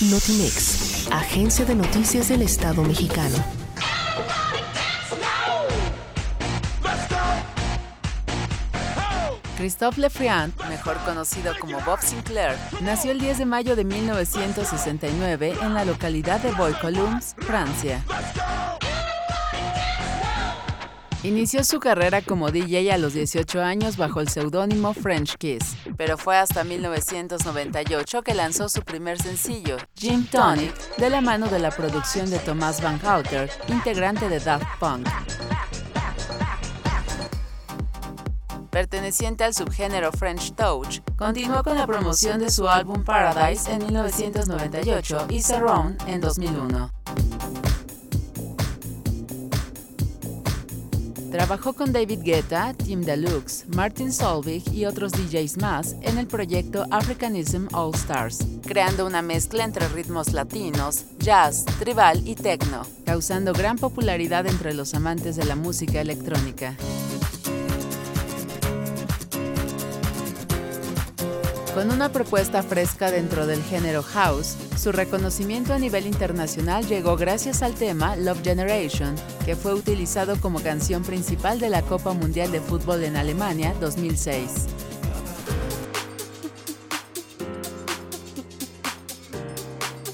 Notimex, Agencia de Noticias del Estado mexicano. Christophe Lefriand, mejor conocido como Bob Sinclair, nació el 10 de mayo de 1969 en la localidad de Bois-Colombes, Francia. Inició su carrera como DJ a los 18 años bajo el seudónimo French Kiss, pero fue hasta 1998 que lanzó su primer sencillo, Jim Tonic, de la mano de la producción de Thomas Van Houter, integrante de Daft Punk. Perteneciente al subgénero French Touch, continuó con la promoción de su álbum Paradise en 1998 y Surround en 2001. Trabajó con David Guetta, Tim Deluxe, Martin Solveig y otros DJs más en el proyecto Africanism All Stars, creando una mezcla entre ritmos latinos, jazz, tribal y techno, causando gran popularidad entre los amantes de la música electrónica. Con una propuesta fresca dentro del género house, su reconocimiento a nivel internacional llegó gracias al tema Love Generation, que fue utilizado como canción principal de la Copa Mundial de Fútbol en Alemania 2006.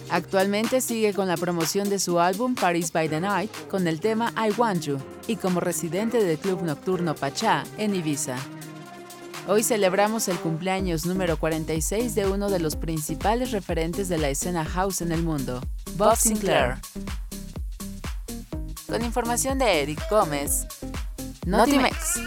Actualmente sigue con la promoción de su álbum Paris by the Night con el tema I Want You y como residente del club nocturno Pachá en Ibiza. Hoy celebramos el cumpleaños número 46 de uno de los principales referentes de la escena house en el mundo, Bob Sinclair. Con información de Eric Gómez, Notimex.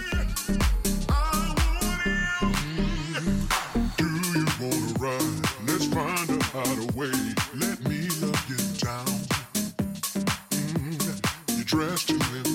dressed.